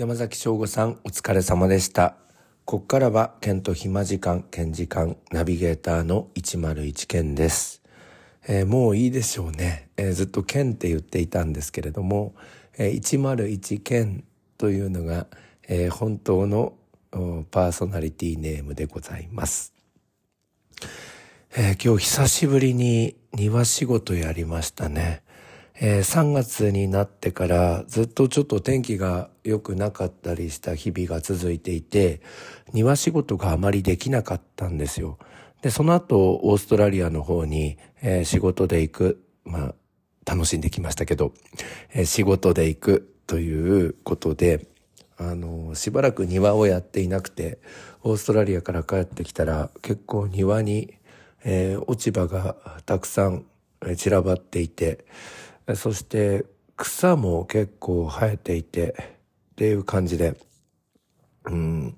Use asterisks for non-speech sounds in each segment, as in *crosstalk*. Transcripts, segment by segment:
山崎翔吾さんお疲れ様でした。ここからは県と暇時間県時間ナビゲーターの101県です、えー、もういいでしょうね、えー、ずっと県って言っていたんですけれども、えー、101県というのが、えー、本当のパーソナリティネームでございます、えー、今日久しぶりに庭仕事やりましたね。えー、3月になってからずっとちょっと天気が良くなかったりした日々が続いていて、庭仕事があまりできなかったんですよ。で、その後、オーストラリアの方に、えー、仕事で行く、まあ、楽しんできましたけど、えー、仕事で行くということで、あの、しばらく庭をやっていなくて、オーストラリアから帰ってきたら結構庭に、えー、落ち葉がたくさん散らばっていて、そして草も結構生えていてっていう感じで、うん、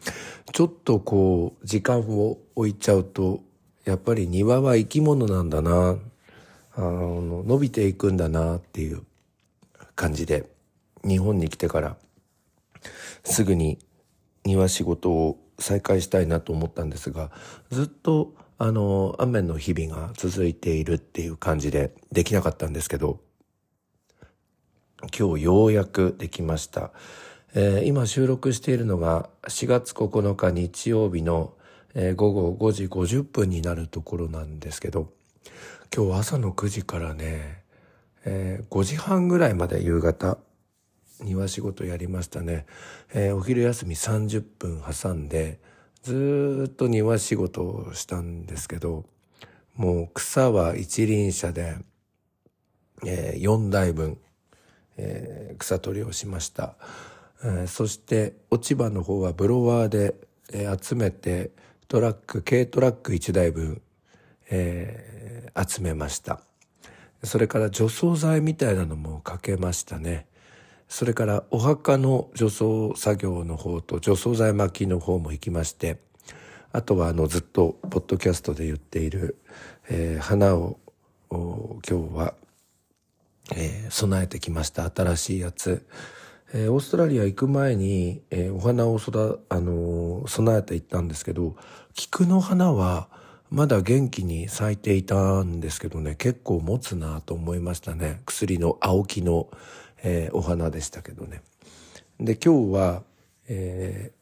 ちょっとこう時間を置いちゃうとやっぱり庭は生き物なんだな。あの伸びていくんだなっていう感じで日本に来てからすぐに庭仕事を再開したいなと思ったんですがずっとあの雨の日々が続いているっていう感じでできなかったんですけど今日ようやくできました。えー、今収録しているのが4月9日日曜日の、えー、午後5時50分になるところなんですけど、今日朝の9時からね、えー、5時半ぐらいまで夕方、庭仕事やりましたね。えー、お昼休み30分挟んで、ずっと庭仕事をしたんですけど、もう草は一輪車で、えー、4台分、えー、草取りをしました、えー、そして落ち葉の方はブロワーで、えー、集めてトラック軽トラック1台分、えー、集めました。それから除草剤みたいなのもかけましたね。それからお墓の除草作業の方と除草剤巻きの方も行きましてあとはあのずっとポッドキャストで言っている、えー、花を今日はえー、備えてきました。新しいやつ、えー、オーストラリア行く前に、えー、お花を育、あの備えていったんですけど菊の花はまだ元気に咲いていたんですけどね結構持つなと思いましたね。薬の青木の、えお花でしたけどね。で今日は、え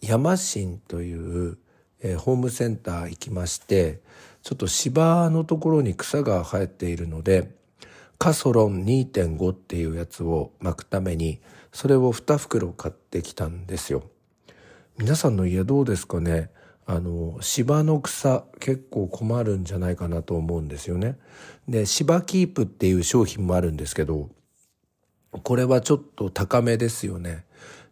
山新という、えホームセンター行きましてちょっと芝のところに草が生えているのでカソロン2.5っていうやつを巻くためにそれを2袋買ってきたんですよ。皆さんの家どうですかね？あの芝の草結構困るんじゃないかなと思うんですよね。で芝キープっていう商品もあるんですけどこれはちょっと高めですよね。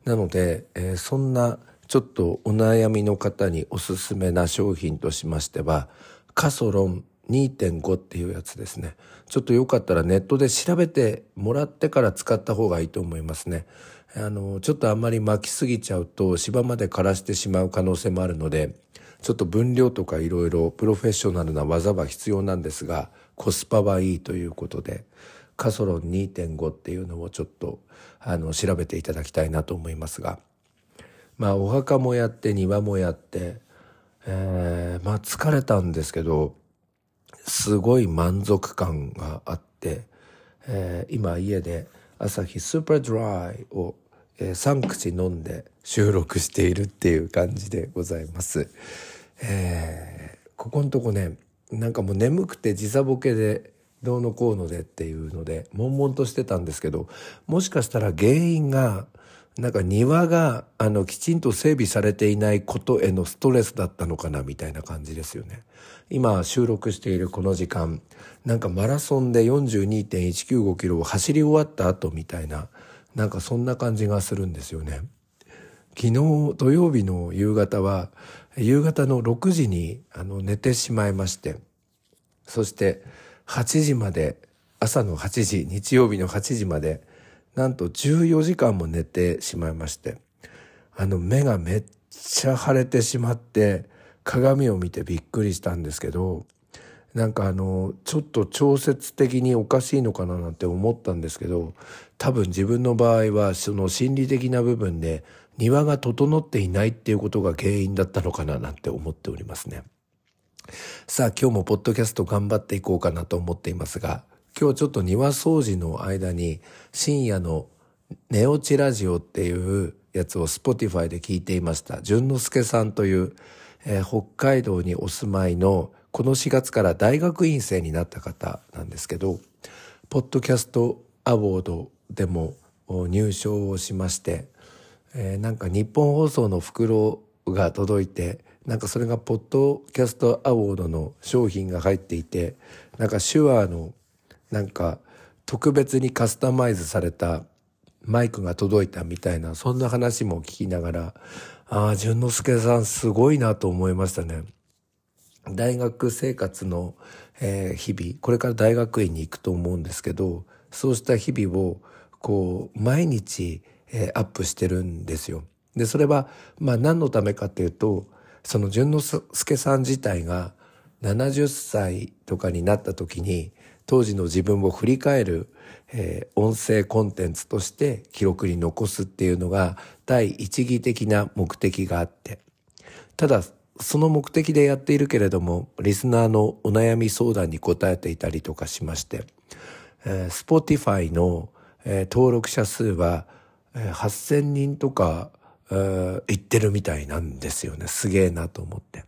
なので、えー、そんなちょっとお悩みの方におすすめな商品としましてはカソロン2.5っていうやつですね。ちょっとよかったらネットで調べてもらってから使った方がいいと思いますね。あの、ちょっとあんまり巻きすぎちゃうと芝まで枯らしてしまう可能性もあるので、ちょっと分量とかいろいろプロフェッショナルな技は必要なんですが、コスパはいいということで、カソロン2.5っていうのをちょっとあの調べていただきたいなと思いますが、まあお墓もやって庭もやって、えー、まあ疲れたんですけど、すごい満足感があって、えー、今家で朝日スーパードライを、えー、3口飲んで収録しているっていう感じでございます。えー、ここのとこねなんかもう眠くて時差ボケでどうのこうのでっていうので悶々としてたんですけどもしかしたら原因がなんか庭があのきちんと整備されていないことへのストレスだったのかなみたいな感じですよね。今収録しているこの時間なんかマラソンで42.195キロを走り終わった後みたいななんかそんな感じがするんですよね。昨日土曜日の夕方は夕方の6時にあの寝てしまいましてそして8時まで朝の8時日曜日の8時までなんと14時間も寝てしまいまして、あの目がめっちゃ腫れてしまって、鏡を見てびっくりしたんですけど、なんかあのちょっと調節的におかしいのかななんて思ったんですけど多分自分の場合はその心理的な部分で庭が整っていないっていうことが原因だったのかななんて思っておりますね。さあ今日もポッドキャスト頑張っていこうかなと思っていますが今日ちょっと庭掃除の間に深夜の寝落ちラジオっていうやつを Spotify で聞いていました。淳之介さんという、えー、北海道にお住まいのこの4月から大学院生になった方なんですけど、ポッドキャストアワードでも入賞をしまして、えー、なんか日本放送の袋が届いて、なんかそれがポッドキャストアワードの商品が入っていて、なんか手話のなんか特別にカスタマイズされたマイクが届いたみたいな、そんな話も聞きながら、ああ、淳之介さんすごいなと思いましたね。大学生活の、えー、日々、これから大学院に行くと思うんですけど、そうした日々を、こう、毎日、えー、アップしてるんですよ。で、それは、まあ何のためかっていうと、その淳之介さん自体が70歳とかになった時に、当時の自分を振り返る、えー、音声コンテンツとして記録に残すっていうのが第一義的な目的があって、ただその目的でやっているけれども、リスナーのお悩み相談に答えていたりとかしまして、えー、Spotify の、えー、登録者数は、えー、8000人とか、えー、言ってるみたいなんですよね。すげえなと思って。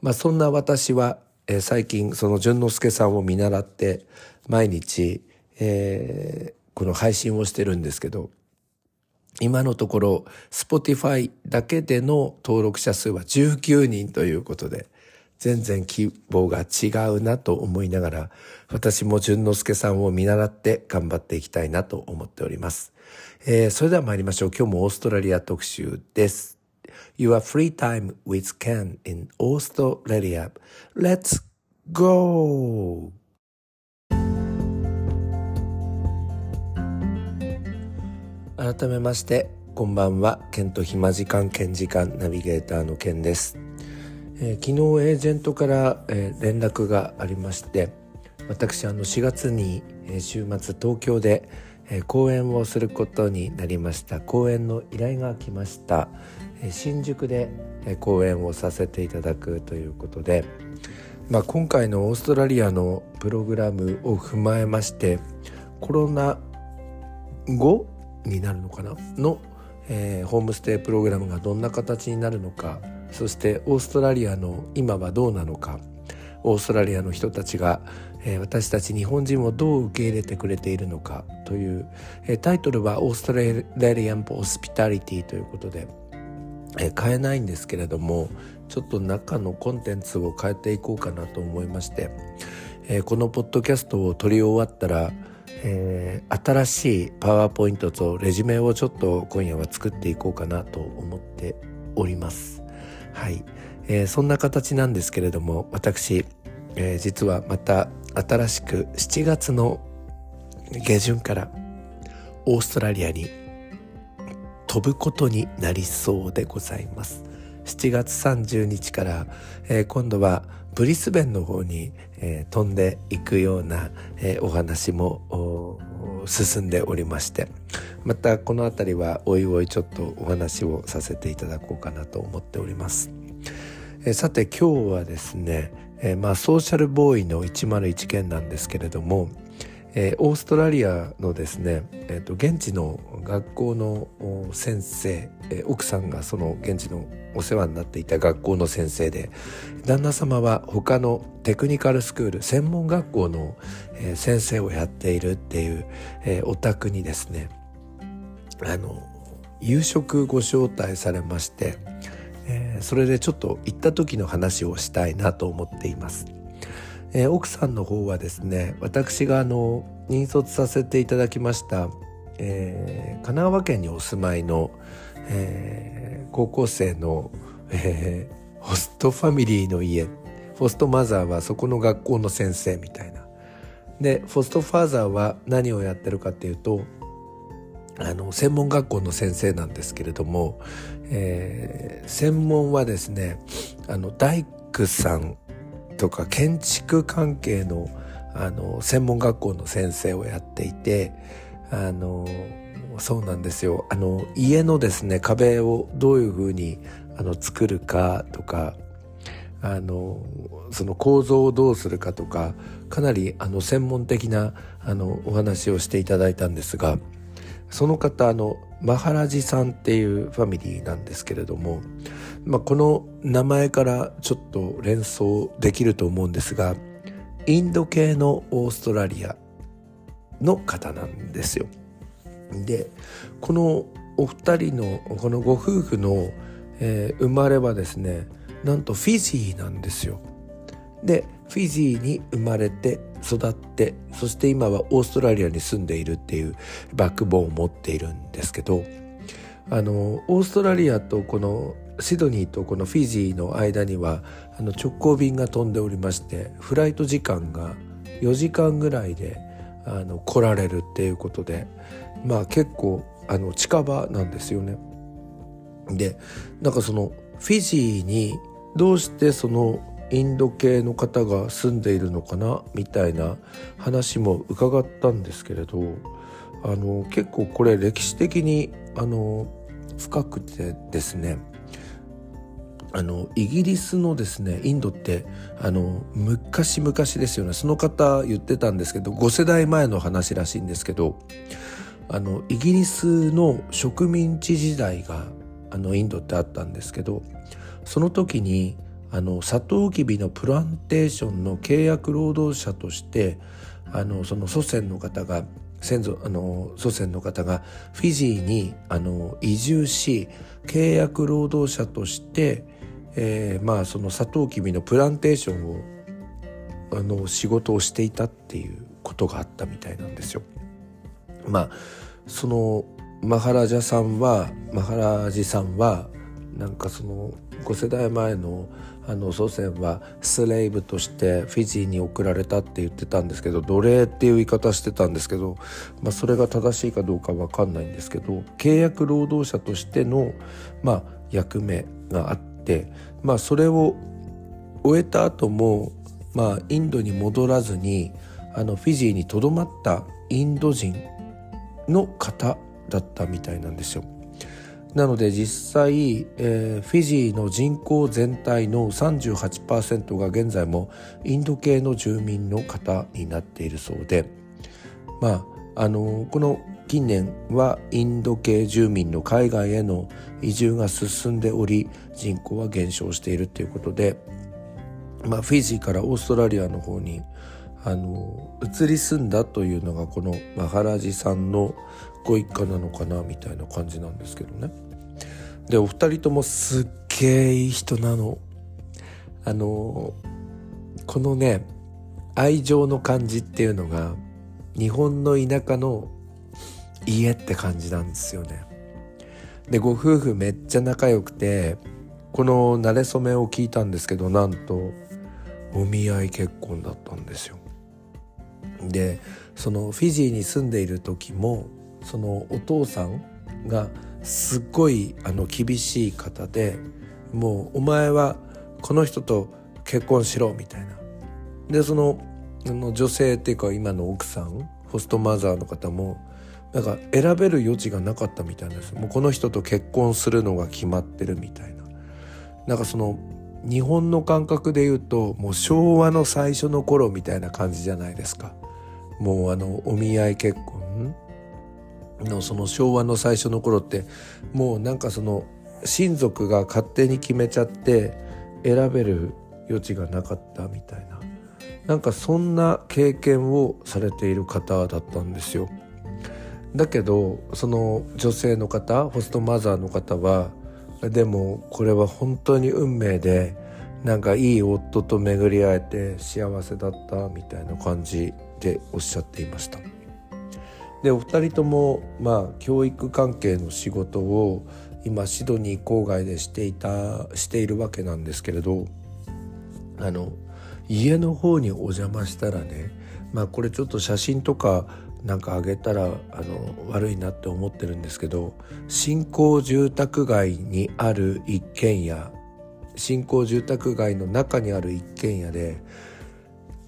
まあそんな私は、えー、最近その淳之介さんを見習って毎日、えー、この配信をしてるんですけど、今のところ Spotify だけでの登録者数は19人ということで、全然規模が違うなと思いながら、私も淳之介さんを見習って頑張っていきたいなと思っております。えー、それでは参りましょう。今日もオーストラリア特集です。Your free time with Ken in Australia. Let's go! 改めましてこんばんはケント暇時間兼時間ナビゲーターのケンです、えー、昨日エージェントから、えー、連絡がありまして私あの4月に、えー、週末東京で、えー、講演をすることになりました講演の依頼が来ました、新宿で、えー、講演をさせていただくということでまあ、今回のオーストラリアのプログラムを踏まえましてコロナ後になるのかな？の、えー、ホームステイプログラムがどんな形になるのかそしてオーストラリアの今はどうなのかオーストラリアの人たちが、えー、私たち日本人をどう受け入れてくれているのかという、えー、タイトルはオーストラリアン・ホスピタリティということで、えー、変えないんですけれどもちょっと中のコンテンツを変えていこうかなと思いまして、え、このポッドキャストを撮り終わったらえー、新しいパワーポイントとレジュメをちょっと今夜は作っていこうかなと思っております。はい。えー、そんな形なんですけれども、私、えー、実はまた新しく7月の下旬からオーストラリアに飛ぶことになりそうでございます。7月30日から、えー、今度はブリスベンの方に、えー、飛んでいくような、えー、お話も進んでおりましてまたこの辺りはおいおいちょっとお話をさせていただこうかなと思っております。え、さて今日はですね、え、まあソーシャルボーイの101件なんですけれども、えー、オーストラリアのですね、えーと、現地の学校の先生、えー、奥さんがその現地のお世話になっていた学校の先生で旦那様は他のテクニカルスクール専門学校の、えー、先生をやっているっていう、えー、お宅にですねあの夕食ご招待されまして、えー、それでちょっと行った時の話をしたいなと思っています。えー、奥さんの方はですね私があの引率させていただきました、えー、神奈川県にお住まいの、えー、高校生の、えー、ホストファミリーの家。ホストマザーはそこの学校の先生みたいな。でホストファーザーは何をやってるかっていうとあの専門学校の先生なんですけれども、えー、専門はですねあの大工さんとか建築関係のあの専門学校の先生をやっていてあのそうなんですよ。あの家のですね壁をどういうふうにあの作るかとかあのその構造をどうするかとかかなりあの専門的なあのお話をしていただいたんですがその方あのマハラジさんっていうファミリーなんですけれども、まあ、この名前からちょっと連想できると思うんですがインド系のオーストラリアの方なんですよ。でこのお二人のこのご夫婦の、えー、生まれはですねなんとフィジーなんですよ。でフィジーに生まれて育ってそして今はオーストラリアに住んでいるっていうバックボーンを持っているんですけどあのオーストラリアとこのシドニーとこのフィジーの間にはあの直行便が飛んでおりましてフライト時間が4時間ぐらいであの来られるっていうことでまあ結構あの近場なんですよね。でなんかそのフィジーにどうしてそのインド系の方が住んでいるのかなみたいな話も伺ったんですけれどあの結構これ歴史的にあの深くてですねあのイギリスのですねインドってあの昔々ですよね。その方言ってたんですけど5世代前の話らしいんですけどあのイギリスの植民地時代があのインドってあったんですけどその時にあのサトウキビのプランテーションの契約労働者としてあのその祖先の方が先祖あの祖先の方がフィジーにあの移住し契約労働者としてえー、まあそのサトウキビのプランテーションをあの仕事をしていたっていうことがあったみたいなんですよ。まあそのマハラジャさんはマハラジさんはなんかその5世代前のあの祖先はスレイブとしてフィジーに送られたって言ってたんですけど奴隷っていう言い方してたんですけど、まあ、それが正しいかどうか分かんないんですけど契約労働者としての、まあ、役目があって、まあ、それを終えた後もまあインドに戻らずにあのフィジーにとどまったインド人の方だったみたいなんですよ。なので実際、えー、フィジーの人口全体の38%が現在もインド系の住民の方になっているそうでまああのこの近年はインド系住民の海外への移住が進んでおり人口は減少しているということで、まあ、フィジーからオーストラリアの方にあの移り住んだというのがこのマハラジさんのご一家なのかなみたいな感じなんですけどね。でお二人ともすっげえいい人なの。あのこのね愛情の感じっていうのが日本の田舎の家って感じなんですよね。でご夫婦めっちゃ仲良くてこの馴れ初めを聞いたんですけどなんとお見合い結婚だったんですよ。でそのフィジーに住んでいる時もそのお父さんがすっごいあの厳しい方でもうお前はこの人と結婚しろみたいなでそのの女性っていうか今の奥さんホストマザーの方もなんか選べる余地がなかったみたいなです。もうこの人と結婚するのが決まってるみたいな。なんかその日本の感覚で言うともう昭和の最初の頃みたいな感じじゃないですか。もうあのお見合い結婚のその昭和の最初の頃ってもうなんかその親族が勝手に決めちゃって選べる余地がなかったみたいな。なんかそんな経験をされている方だったんですよ。だけどその女性の方ホストマザーの方はでもこれは本当に運命でなんかいい夫と巡り会えて幸せだったみたいな感じでおっしゃっていました。でお二人ともまあ教育関係の仕事を今シドニー郊外でしていたしているわけなんですけれどあの家の方にお邪魔したらねまあこれちょっと写真とかなんかあげたらあの悪いなって思ってるんですけど新興住宅街にある一軒家新興住宅街の中にある一軒家で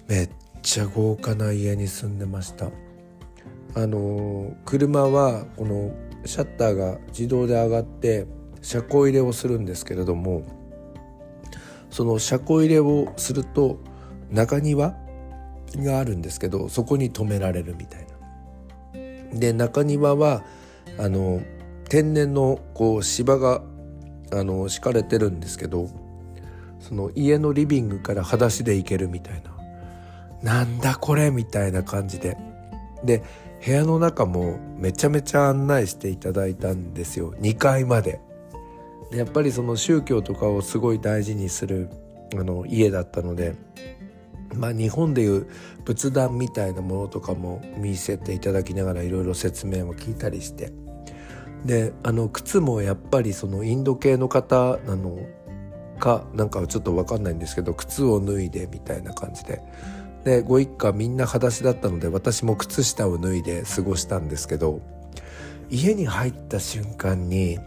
めっちゃ豪華な家に住んでましたあの車はこのシャッターが自動で上がって車庫入れをするんですけれどもその車庫入れをすると中庭があるんですけどそこに止められるみたいな。で中庭はあの天然のこう芝があの敷かれてるんですけどその家のリビングから裸足で行けるみたいな。なんだこれみたいな感じで。で部屋の中もめちゃめちゃ案内していただいたんですよ。2階まで。でやっぱりその宗教とかをすごい大事にするあの家だったのでまあ日本でいう仏壇みたいなものとかも見せていただきながらいろいろ説明を聞いたりして。であの靴もやっぱりそのインド系の方なのかなんかちょっと分かんないんですけど靴を脱いでみたいな感じで。でご一家みんな裸足だったので私も靴下を脱いで過ごしたんですけど家に入った瞬間に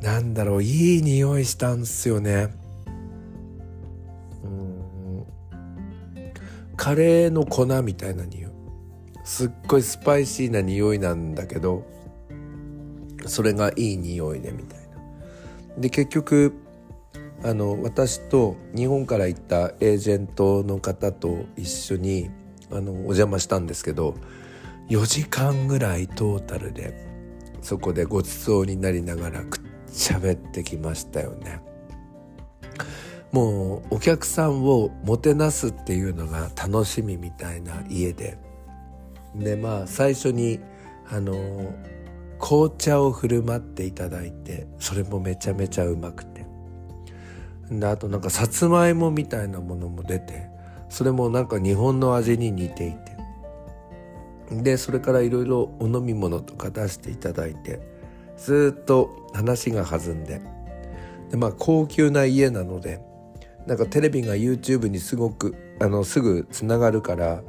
なんだろういい匂いしたんですよね。カレーの粉みたいな匂いすっごいスパイシーな匂いなんだけどそれがいい匂いでみたいなで結局あの私と日本から行ったエージェントの方と一緒にあのお邪魔したんですけど4時間ぐらいトータルでそこでごちそうになりながらくっ喋ってきましたよね。もうお客さんをもてなすっていうのが楽しみみたいな家で。でまあ最初にあの紅茶を振る舞っていただいてそれもめちゃめちゃうまくて。であとなんかさつまいもみたいなものも出てそれもなんか日本の味に似ていて。でそれからいろいろお飲み物とか出していただいてずっと話が弾んで。でまあ高級な家なのでなんかテレビが YouTube にすごくあのすぐつながるから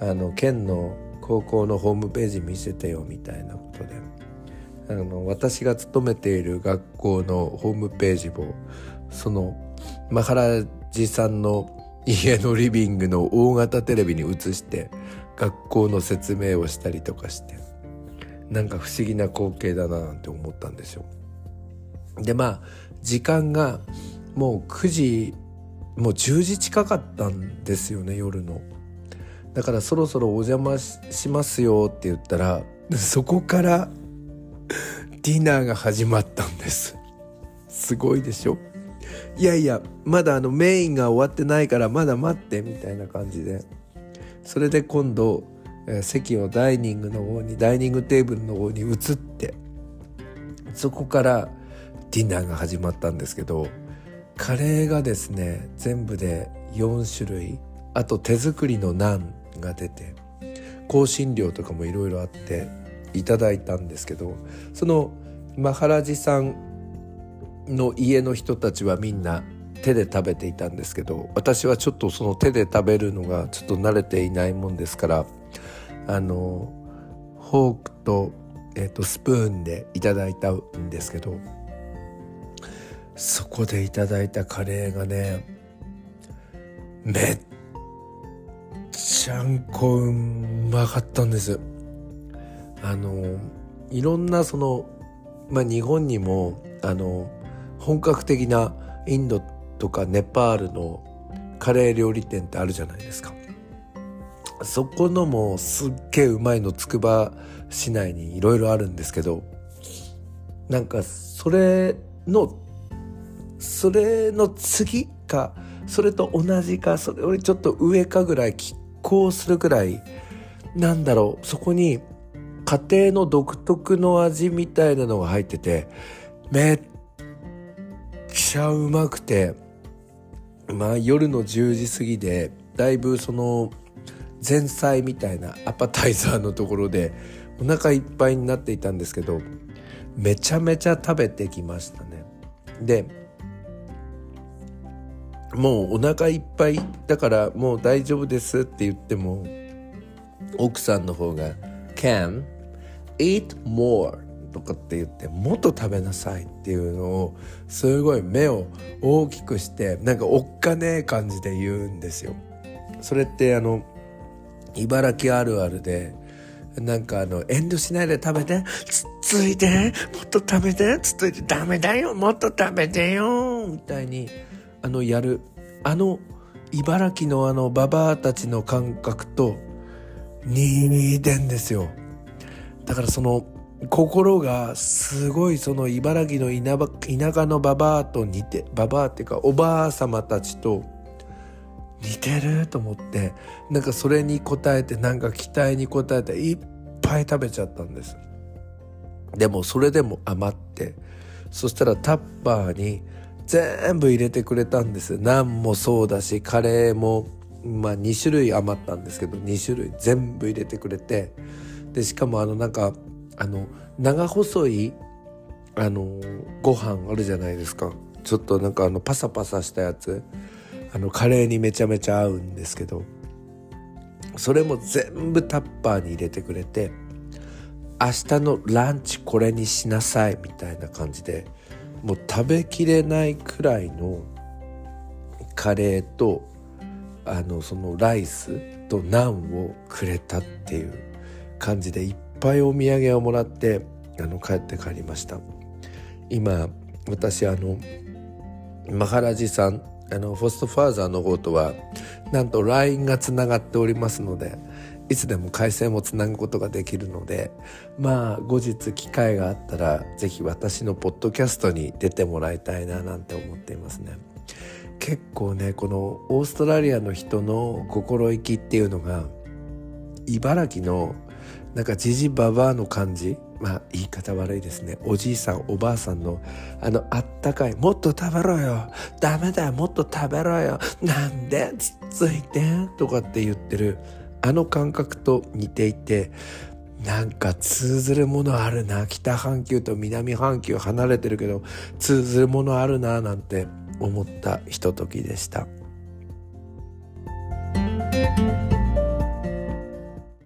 あの県の高校のホームページ見せてよみたいなことであの私が勤めている学校のホームページをそのマハラジさんの家のリビングの大型テレビに映して学校の説明をしたりとかしてなんか不思議な光景だななんて思ったんですよ。でまあ時間がもう9時もう10時近かったんですよね夜の。だからそろそろお邪魔しますよって言ったらそこから *laughs* ディナーが始まったんです。すごいでしょ？いやいやまだあのメインが終わってないからまだ待ってみたいな感じでそれで今度え席をダイニングの方にダイニングテーブルの方に移ってそこからディナーが始まったんですけどカレーがですね全部で4種類。あと手作りのナンが出て香辛料とかもいろいろあっていただいたんですけどそのマハラジさんの家の人たちはみんな手で食べていたんですけど私はちょっとその手で食べるのがちょっと慣れていないもんですからあのフォークと,、えー、とスプーンでいただいたんですけどそこでいただいたカレーがねめっちゃんこうまかったんです。あのいろんなそのまあ日本にもあの本格的なインドとかネパールのカレー料理店ってあるじゃないですか。そこのもすっげえうまいのつくば市内にいろいろあるんですけどなんかそれのそれの次かそれと同じかそれよりちょっと上かぐらい拮抗するぐらいなんだろうそこに家庭の独特の味みたいなのが入っててめっちゃうまくてまあ夜の10時過ぎでだいぶその前菜みたいなアパタイザーのところでお腹いっぱいになっていたんですけどめちゃめちゃ食べてきましたね。でもうお腹いっぱいだからもう大丈夫ですって言っても奥さんの方が「can eat more」とかって言ってもっと食べなさいっていうのをすごい目を大きくしてなんかおっかねえ感じで言うんですよ。それってあの茨城あるあるでなんかあの遠慮しないで食べてつっついてもっと食べてつっついてダメだよもっと食べてよみたいにあのやる。あの茨城のあのババアたちの感覚と似てんですよ。だからその心がすごいその茨城の田舎のババアと似てババアっていうかおばあ様たちと似てると思ってなんかそれに応えてなんか期待に応えていっぱい食べちゃったんです。でもそれでも余ってそしたらタッパーに全部入れてくれたんです。ナンもそうだしカレーもまあ2種類余ったんですけど2種類全部入れてくれて。でしかもあのなんかあの長細いあのご飯あるじゃないですか。ちょっとなんかあのパサパサしたやつ。あのカレーにめちゃめちゃ合うんですけど。それも全部タッパーに入れてくれて。明日のランチこれにしなさいみたいな感じで。もう食べきれないくらいのカレーとあのそのライスとナンをくれたっていう感じでいっぱいお土産をもらってあの帰って帰りました。今私あのマハラジさんあのフォストファーザーの方とはなんと LINE がつながっておりますのでいつでも回線をつなぐことができるのでまあ後日機会があったら是非私のポッドキャストに出てもらいたいななんて思っていますね。結構ねこのオーストラリアの人の心意気っていうのが茨城のなんかじじばばの感じまあ言い方悪いですね。おじいさんおばあさんのあのあったかいもっと食べろよ。ダメだよもっと食べろよ。なんでつっついてとかって言ってるあの感覚と似ていてなんか通ずるものあるな北半球と南半球離れてるけど通ずるものあるななんて思ったひとときでした。